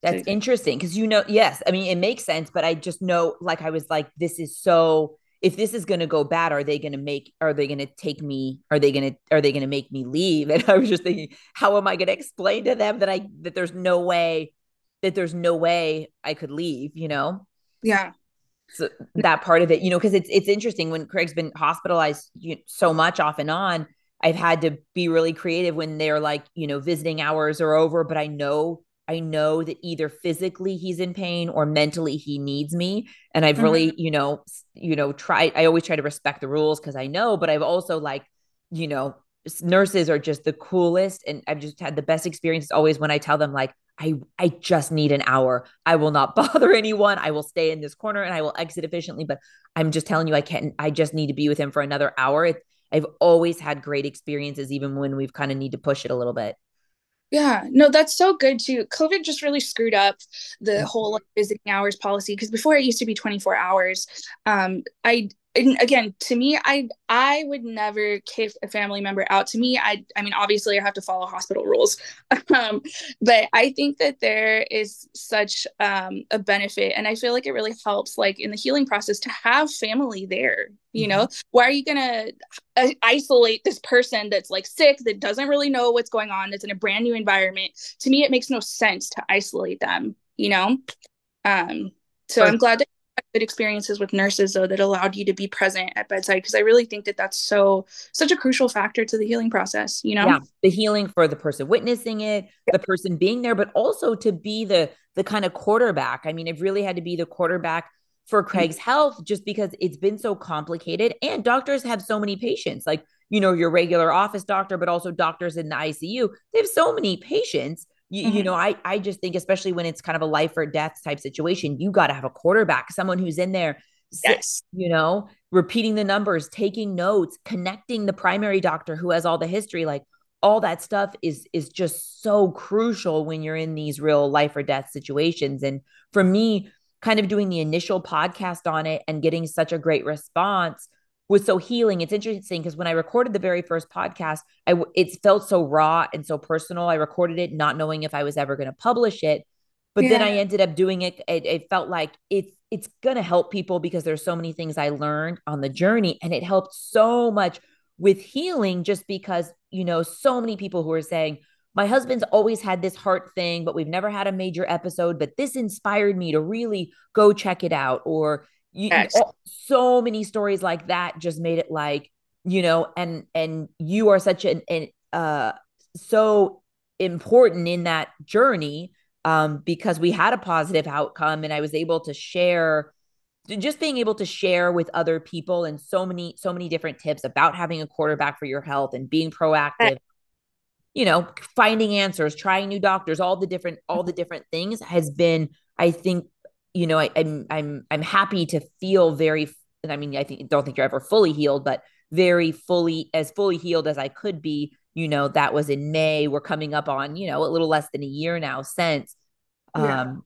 that's interesting because you know, yes, I mean it makes sense, but I just know like I was like, this is so if this is gonna go bad, are they gonna make are they gonna take me, are they gonna are they gonna make me leave? And I was just thinking, how am I gonna explain to them that I that there's no way that there's no way I could leave, you know? Yeah. So that part of it, you know, because it's it's interesting when Craig's been hospitalized you know, so much off and on. I've had to be really creative when they're like, you know, visiting hours are over, but I know I know that either physically he's in pain or mentally he needs me. And I've mm-hmm. really, you know, you know, tried, I always try to respect the rules because I know, but I've also like, you know, nurses are just the coolest and I've just had the best experiences always when I tell them like I I just need an hour. I will not bother anyone. I will stay in this corner and I will exit efficiently, but I'm just telling you I can't I just need to be with him for another hour. It, I've always had great experiences even when we've kind of need to push it a little bit. Yeah, no, that's so good too. COVID just really screwed up the whole like, visiting hours policy because before it used to be 24 hours. Um, I and again to me i i would never kick a family member out. To me i i mean obviously i have to follow hospital rules. Um, but i think that there is such um, a benefit and i feel like it really helps like in the healing process to have family there you mm-hmm. know why are you gonna uh, isolate this person that's like sick that doesn't really know what's going on that's in a brand new environment? To me it makes no sense to isolate them you know? Um so i'm glad that good experiences with nurses though that allowed you to be present at bedside because i really think that that's so such a crucial factor to the healing process you know? Yeah the healing for the person witnessing it the person being there but also to be the the kind of quarterback. I mean it really had to be the quarterback for mm-hmm. craig's health just because it's been so complicated and doctors have so many patients. Like you know your regular office doctor but also doctors in the icu they have so many patients you, mm-hmm. you know, I I just think, especially when it's kind of a life or death type situation, you got to have a quarterback, someone who's in there, yes, you know, repeating the numbers, taking notes, connecting the primary doctor who has all the history, like all that stuff is is just so crucial when you're in these real life or death situations. And for me, kind of doing the initial podcast on it and getting such a great response was so healing. It's interesting because when I recorded the very first podcast, I it felt so raw and so personal. I recorded it not knowing if I was ever going to publish it, but yeah. then I ended up doing it. it. It felt like it's it's going to help people because there's so many things I learned on the journey, and it helped so much with healing. Just because you know, so many people who are saying. My husband's always had this heart thing, but we've never had a major episode. But this inspired me to really go check it out. Or you, so many stories like that just made it like you know and and you are such an, an uh so important in that journey um because we had a positive outcome and i was able to share just being able to share with other people and so many so many different tips about having a quarterback for your health and being proactive. You know finding answers trying new doctors all the different all the different things has been i think you know, I, am I'm, I'm I'm happy to feel very. I mean, I think don't think you're ever fully healed, but very fully as fully healed as I could be. You know, that was in May. We're coming up on you know a little less than a year now since. Yeah. Um,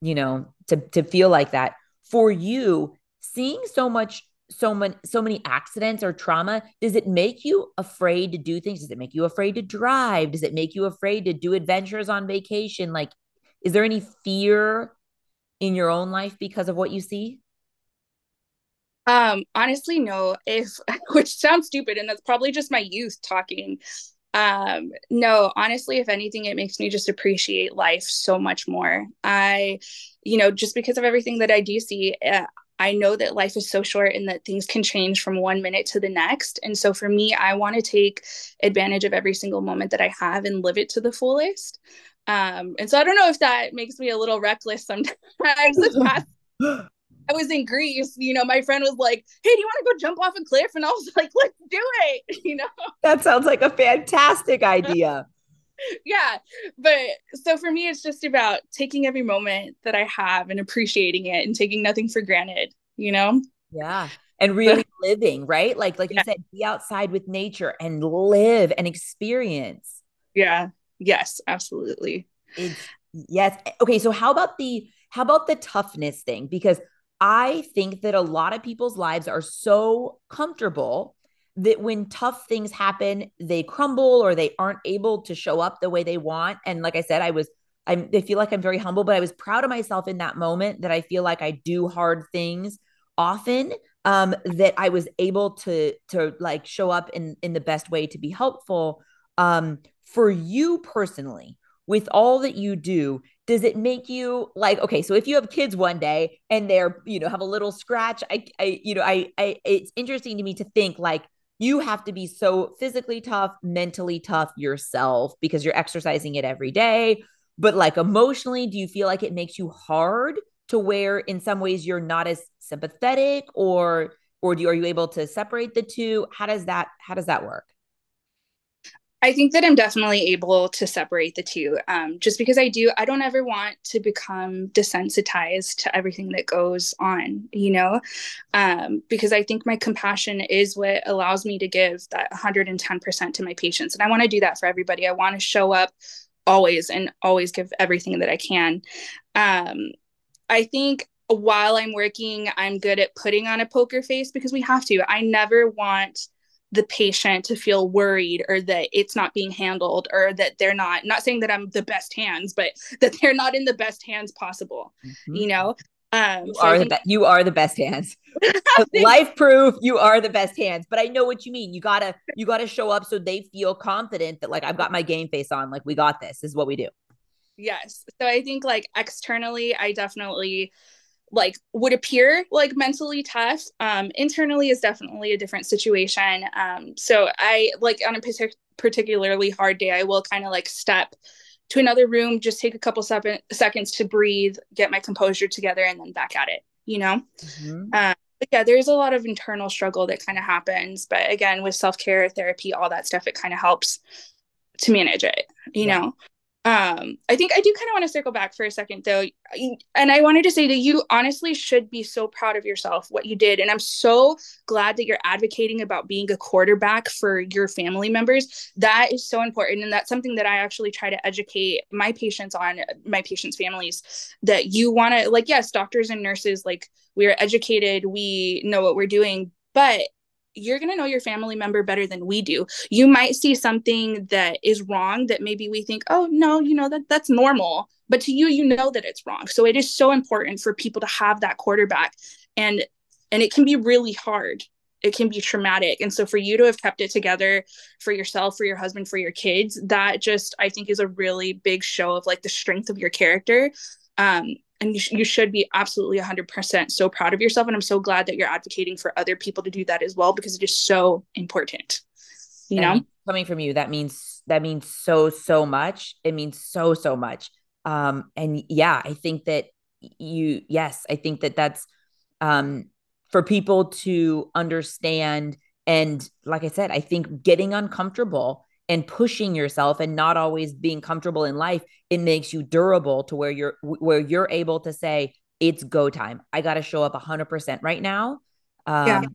you know, to to feel like that for you, seeing so much so many so many accidents or trauma does it make you afraid to do things does it make you afraid to drive does it make you afraid to do adventures on vacation like is there any fear in your own life because of what you see? Um, honestly, no. If which sounds stupid, and that's probably just my youth talking. Um, no, honestly, if anything, it makes me just appreciate life so much more. I, you know, just because of everything that I do see, uh, I know that life is so short and that things can change from one minute to the next. And so for me, I want to take advantage of every single moment that I have and live it to the fullest. Um, and so I don't know if that makes me a little reckless sometimes. I was in Greece, you know, my friend was like, Hey, do you want to go jump off a cliff? And I was like, Let's do it, you know. That sounds like a fantastic idea. yeah. But so for me, it's just about taking every moment that I have and appreciating it and taking nothing for granted, you know? Yeah. And really living, right? Like, like yeah. you said, be outside with nature and live and experience. Yeah yes absolutely. It's, yes. Okay so how about the how about the toughness thing? Because i think that a lot of people's lives are so comfortable that when tough things happen they crumble or they aren't able to show up the way they want. And like i said i was I'm, I feel like I'm very humble, but I was proud of myself in that moment that I feel like I do hard things often um that I was able to to like show up in in the best way to be helpful. Um for you personally, with all that you do, does it make you like okay? So if you have kids one day and they're you know have a little scratch, I, I you know I, I it's interesting to me to think like you have to be so physically tough, mentally tough yourself because you're exercising it every day. But like emotionally, do you feel like it makes you hard to where in some ways you're not as sympathetic or or do you, are you able to separate the two? How does that how does that work? I think that I'm definitely able to separate the two. Um, just because I do, I don't ever want to become desensitized to everything that goes on, you know, um, because I think my compassion is what allows me to give that 110% to my patients. And I want to do that for everybody. I want to show up always and always give everything that I can. Um, I think while I'm working, I'm good at putting on a poker face because we have to. I never want the patient to feel worried or that it's not being handled or that they're not not saying that I'm the best hands but that they're not in the best hands possible mm-hmm. you know? Um you so are think- the be- you are the best hands. Life proof you are the best hands but I know what you mean. You got to you got to show up so they feel confident that like I've got my game face on like we got this, this is what we do. Yes. So I think like externally I definitely like would appear like mentally tough. Um internally is definitely a different situation. Um so i like on a partic- particularly hard day i will kind of like step to another room just take a couple sep- seconds to breathe get my composure together and then back at it you know? Mm-hmm. uh, yeah there's a lot of internal struggle that kind of happens. But again with self-care therapy all that stuff it kind of helps to manage it you know um i think i do kind of want to circle back for a second though. And i wanted to say that you honestly should be so proud of yourself what you did and i'm so glad that you're advocating about being a quarterback for your family members. That is so important and that's something that i actually try to educate my patients on my patients families that you want to like yes doctors and nurses like we are educated we know what we're doing but you're going to know your family member better than we do. You might see something that is wrong that maybe we think, "Oh, no, you know that that's normal." But to you, you know that it's wrong. So it is so important for people to have that quarterback and and it can be really hard. It can be traumatic. And so for you to have kept it together for yourself, for your husband, for your kids, that just I think is a really big show of like the strength of your character. Um, and you, sh- you should be absolutely 100% so proud of yourself and i'm so glad that you're advocating for other people to do that as well because it is so important you know? coming from you that means that means so so much. It means so so much. Um and yeah i think that you yes i think that that's um for people to understand. And like i said i think getting uncomfortable and pushing yourself and not always being comfortable in life it makes you durable to where you're where you're able to say it's go time i got to show up 100% right now um,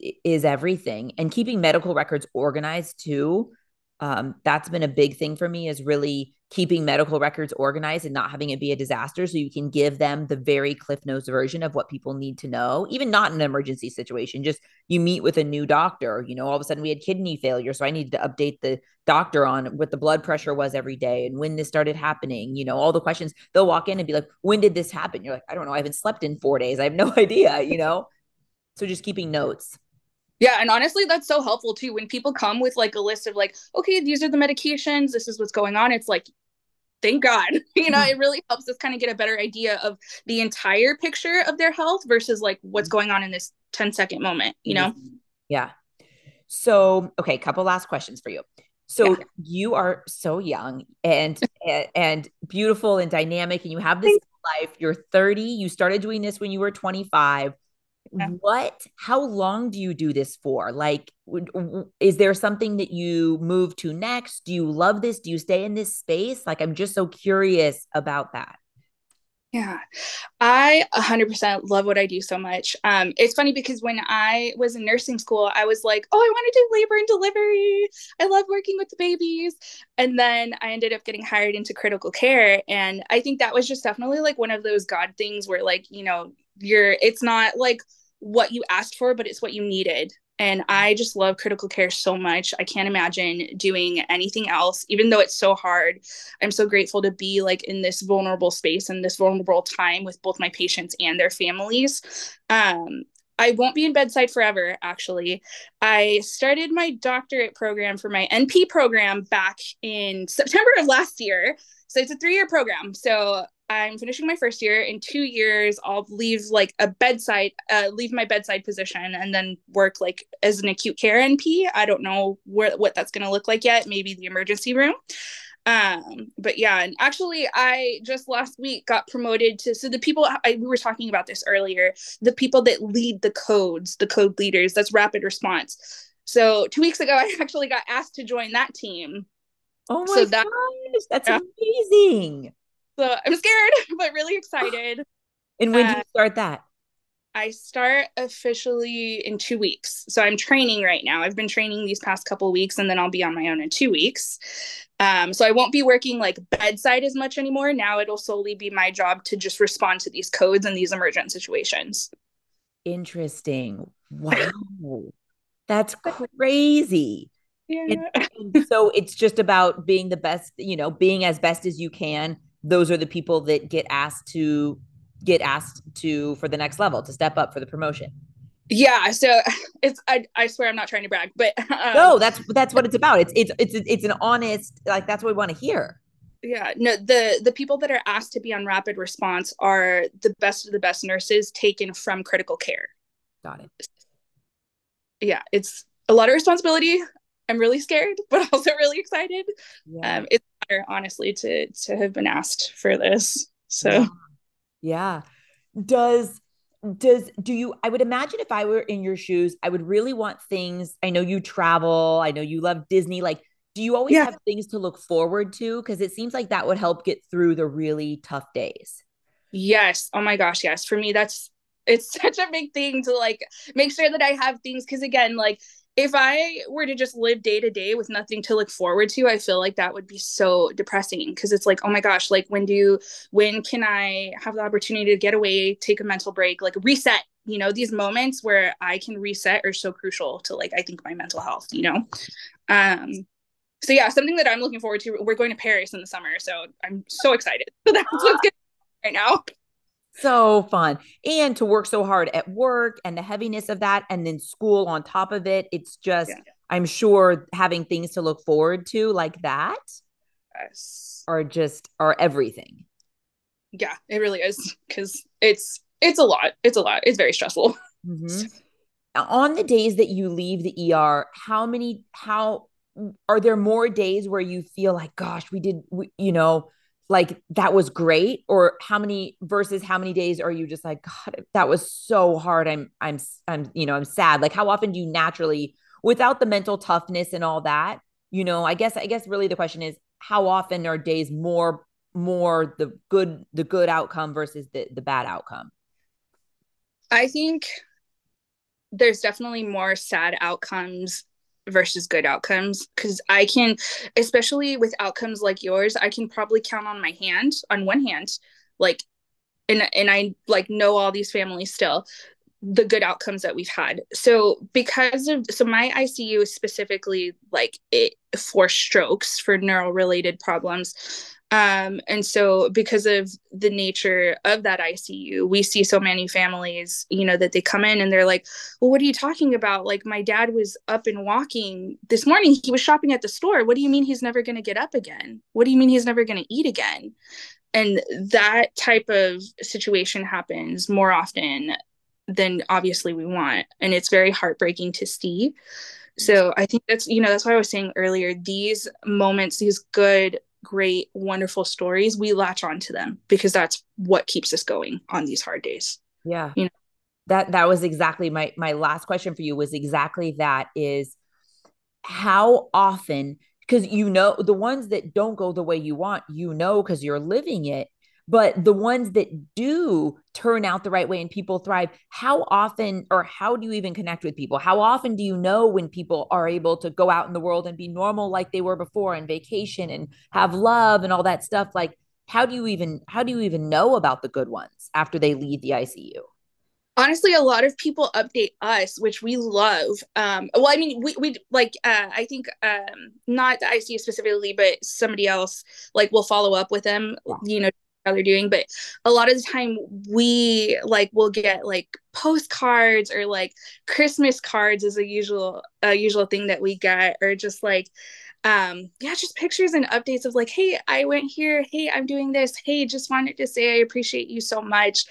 yeah. is everything and keeping medical records organized too um, that's been a big thing for me is really keeping medical records organized and not having it be a disaster so you can give them the very cliff notes version of what people need to know even not in an emergency situation just you meet with a new doctor you know all of a sudden we had kidney failure so i needed to update the doctor on what the blood pressure was every day and when this started happening you know all the questions they'll walk in and be like when did this happen you're like i don't know i haven't slept in 4 days i have no idea you know so just keeping notes yeah, and honestly, that's so helpful too. When people come with like a list of like, okay, these are the medications, this is what's going on. It's like, thank God. you know, mm-hmm. it really helps us kind of get a better idea of the entire picture of their health versus like what's mm-hmm. going on in this 10 second moment, you know? Mm-hmm. Yeah. So, okay, couple last questions for you. So yeah. you are so young and, and and beautiful and dynamic and you have this life. You're 30, you started doing this when you were 25 yeah. what how long do you do this for like is there something that you move to next do you love this do you stay in this space like i'm just so curious about that yeah, I 100% love what I do so much. Um, it's funny because when I was in nursing school, I was like, oh, I want to do labor and delivery. I love working with the babies. And then I ended up getting hired into critical care. And I think that was just definitely like one of those God things where, like, you know, you're, it's not like what you asked for, but it's what you needed. And I just love critical care so much. I can't imagine doing anything else, even though it's so hard. I'm so grateful to be like in this vulnerable space and this vulnerable time with both my patients and their families. Um, I won't be in bedside forever, actually. I started my doctorate program for my NP program back in September of last year. So it's a three year program. So I'm finishing my first year. In two years, I'll leave like a bedside, uh, leave my bedside position, and then work like as an acute care NP. I don't know where what that's going to look like yet. Maybe the emergency room. Um, but yeah, and actually, I just last week got promoted to. So the people I, we were talking about this earlier, the people that lead the codes, the code leaders, that's rapid response So two weeks ago, I actually got asked to join that team. Oh my so that, gosh, that's yeah. amazing. So I'm scared, but really excited. and when uh, do you start that? I start officially in two weeks. So I'm training right now. I've been training these past couple weeks, and then I'll be on my own in two weeks. Um, so I won't be working like bedside as much anymore. Now it'll solely be my job to just respond to these codes and these emergent situations. Interesting. Wow. That's crazy. Yeah. And, and so it's just about being the best, you know, being as best as you can. Those are the people that get asked to get asked to for the next level to step up for the promotion. Yeah, so it's I, I swear I'm not trying to brag, but um, no, that's that's what it's about. It's it's it's it's an honest like that's what we want to hear. Yeah, no, the the people that are asked to be on rapid response are the best of the best nurses taken from critical care. Got it. Yeah, it's a lot of responsibility. I'm really scared, but also really excited. Yeah. Um, it's better, honestly, to to have been asked for this. So. Yeah yeah. Does does do you I would imagine if I were in your shoes, I would really want things. I know you travel, I know you love Disney. Like, do you always yeah. have things to look forward to? Because it seems like that would help get through the really tough days. Yes. Oh my gosh, yes. For me, that's it's such a big thing to like make sure that I have things because again, like if I were to just live day to day with nothing to look forward to, I feel like that would be so depressing because it's like, oh my gosh, like when do when can I have the opportunity to get away, take a mental break, like reset? You know, these moments where I can reset are so crucial to like, I think my mental health, you know? Um, so yeah, something that I'm looking forward to. We're going to Paris in the summer, so I'm so excited. So that's what's good right now so fun and to work so hard at work and the heaviness of that and then school on top of it it's just yeah. i'm sure having things to look forward to like that yes. are just are everything yeah it really is because it's it's a lot it's a lot it's very stressful mm-hmm. on the days that you leave the er how many how are there more days where you feel like gosh we did we, you know like that was great or how many versus how many days are you just like god that was so hard. I'm i'm i'm you know i'm sad. Like how often do you naturally without the mental toughness and all that you know i guess i guess really the question is how often are days more more the good the good outcome versus the the bad outcome? I think there's definitely more sad outcomes versus good outcomes because i can especially with outcomes like yours i can probably count on my hand on one hand like and and i like know all these families still the good outcomes that we've had. So because of so my icu is specifically like it for strokes for neural related problems um, and so, because of the nature of that ICU, we see so many families, you know, that they come in and they're like, Well, what are you talking about? Like, my dad was up and walking this morning. He was shopping at the store. What do you mean he's never going to get up again? What do you mean he's never going to eat again? And that type of situation happens more often than obviously we want. And it's very heartbreaking to see. So I think that's, you know, that's why I was saying earlier, these moments, these good great, wonderful stories, we latch on to them because that's what keeps us going on these hard days. Yeah. You know, that that was exactly my my last question for you was exactly that is how often because you know the ones that don't go the way you want you know because you're living it but the ones that do turn out the right way and people thrive, how often or how do you even connect with people? How often do you know when people are able to go out in the world and be normal like they were before and vacation and have love and all that stuff? Like, how do you even how do you even know about the good ones after they leave the ICU? honestly a lot of people update us which we love um well i mean we, we like uh i think um not the icu specifically but somebody else like will follow up with them you know they're doing but a lot of the time we like will get like postcards or like christmas cards is a usual a usual thing that we get or just like um yeah just pictures and updates of like hey i went here. Hey i'm doing this. Hey just wanted to say i appreciate you so much.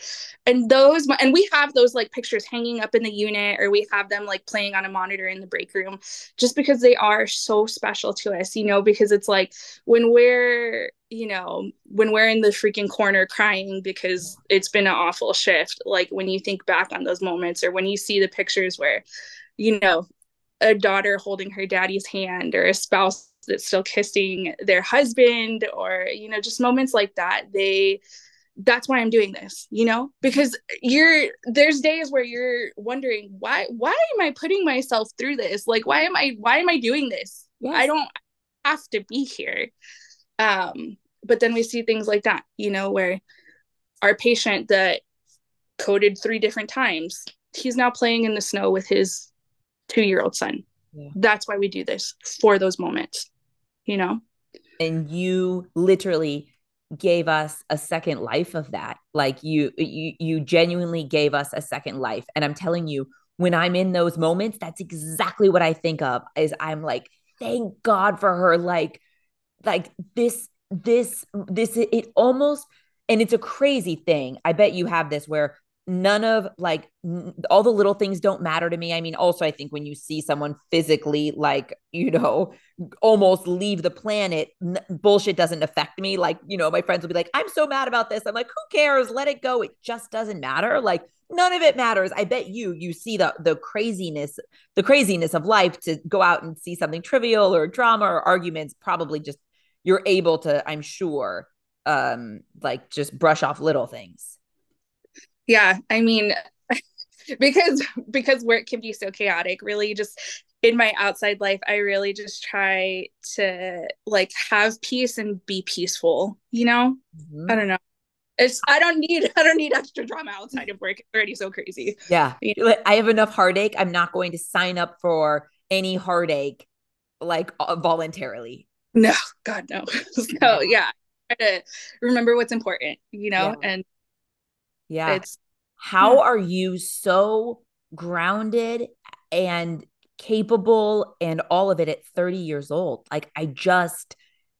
And those and we have those like pictures hanging up in the unit or we have them like playing on a monitor in the break room just because they are so special to us you know because it's like when we're you know when we're in the freaking corner crying because it's been an awful shift like when you think back on those moments or when you see the pictures where you know a daughter holding her daddy's hand or a spouse that's still kissing their husband or you know just moments like that they that's why i'm doing this you know? Because you're there's days where you're wondering why why am i putting myself through this? Like why am i why am i doing this? Yes. i don't have to be here. Um but then we see things like that you know where our patient that coded three different times he's now playing in the snow with his two year old son. Yeah. that's why we do this for those moments you know? And you literally gave us a second life of that. Like you you you genuinely gave us a second life. And i'm telling you when i'm in those moments that's exactly what i think of is i'm like thank god for her. Like like this this this it almost and it's a crazy thing i bet you have this where none of like n- all the little things don't matter to me. I mean, also, I think when you see someone physically, like, you know, almost leave the planet, n- bullshit doesn't affect me. Like, you know, my friends will be like, I'm so mad about this. I'm like, who cares? Let it go. It just doesn't matter. Like, none of it matters. I bet you, you see the, the craziness, the craziness of life to go out and see something trivial or drama or arguments, probably just you're able to, I'm sure, um, like just brush off little things. Yeah i mean because because work can be so chaotic really just in my outside life i really just try to like have peace and be peaceful you know? Mm-hmm. i don't know. It's i don't need i don't need extra drama outside of work. It's already so crazy. Yeah. You know? i have enough heartache i'm not going to sign up for any heartache like uh, voluntarily no god no so yeah to remember what's important you know yeah. and yeah. It's how yeah. are you so grounded and capable and all of it at 30 years old? Like I just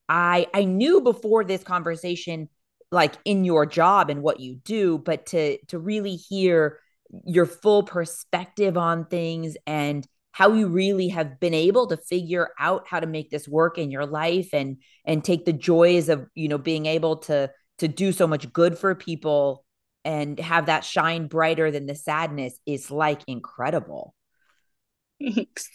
I I knew before this conversation like in your job and what you do, but to to really hear your full perspective on things and how you really have been able to figure out how to make this work in your life and and take the joys of you know being able to to do so much good for people and have that shine brighter than the sadness is like incredible. Thanks.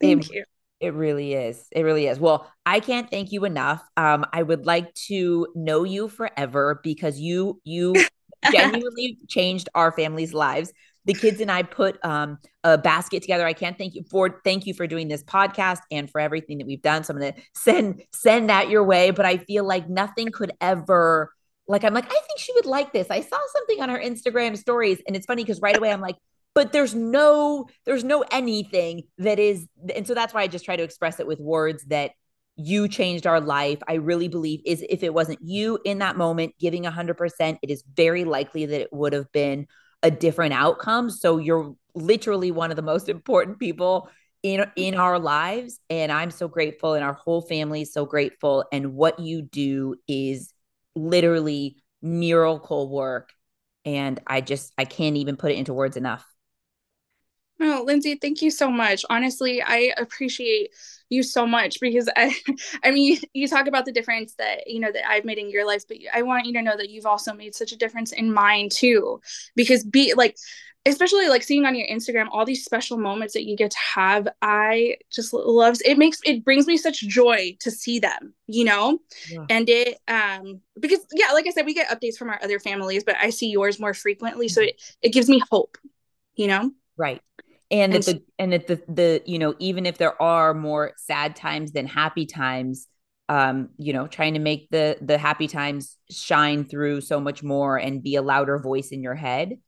Thank it, you. It really is. It really is. Well, I can't thank you enough. Um, I would like to know you forever because you you genuinely changed our family's lives. The kids and I put um, a basket together. I can't thank you for thank you for doing this podcast and for everything that we've done. So I'm gonna send send that your way. But I feel like nothing could ever like I'm like, I think she would like this. I saw something on her Instagram stories, and it's funny because right away I'm like, but there's no, there's no anything that is, and so that's why I just try to express it with words that you changed our life. I really believe is if it wasn't you in that moment giving 100%, it is very likely that it would have been a different outcome. So you're literally one of the most important people in in our lives and I'm so grateful and our whole family is so grateful and what you do is literally miracle work and i just i can't even put it into words enough Oh, Lindsay, thank you so much. Honestly, I appreciate you so much because I I mean, you talk about the difference that, you know, that I've made in your life, but I want you to know that you've also made such a difference in mine too. Because be like especially like seeing on your Instagram all these special moments that you get to have. I just loves it makes it brings me such joy to see them, you know? Yeah. And it um because yeah, like I said, we get updates from our other families, but I see yours more frequently. So it, it gives me hope, you know? Right. And, and that the and that the the you know, even if there are more sad times than happy times, um, you know, trying to make the the happy times shine through so much more and be a louder voice in your head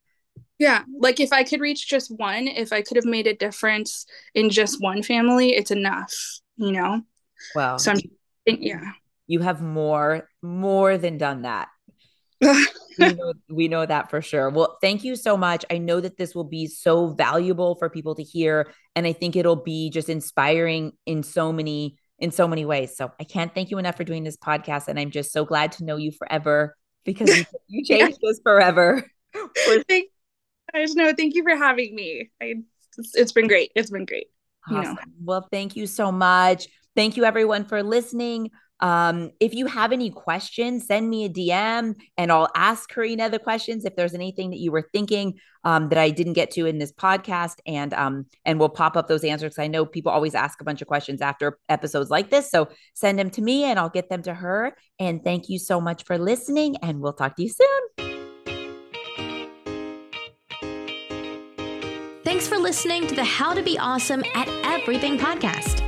yeah, like if I could reach just one, if I could have made a difference in just one family, it's enough, you know? Well, so I'm, yeah. You have more, more than done that. We, know, we know that for sure. Well, thank you so much. I know that this will be so valuable for people to hear. And I think it'll be just inspiring in so many, in so many ways. So I can't thank you enough for doing this podcast. And I'm just so glad to know you forever because you, you changed yeah. us forever. thank I just know. Thank you for having me. I, it's, it's been great. It's been great. Awesome. You know. Well, thank you so much. Thank you everyone for listening. Um, if you have any questions, send me a DM and I'll ask Karina the questions if there's anything that you were thinking um, that I didn't get to in this podcast, and um, and we'll pop up those answers. I know people always ask a bunch of questions after episodes like this, so send them to me and I'll get them to her. And thank you so much for listening, and we'll talk to you soon. Thanks for listening to the How to Be Awesome at Everything podcast.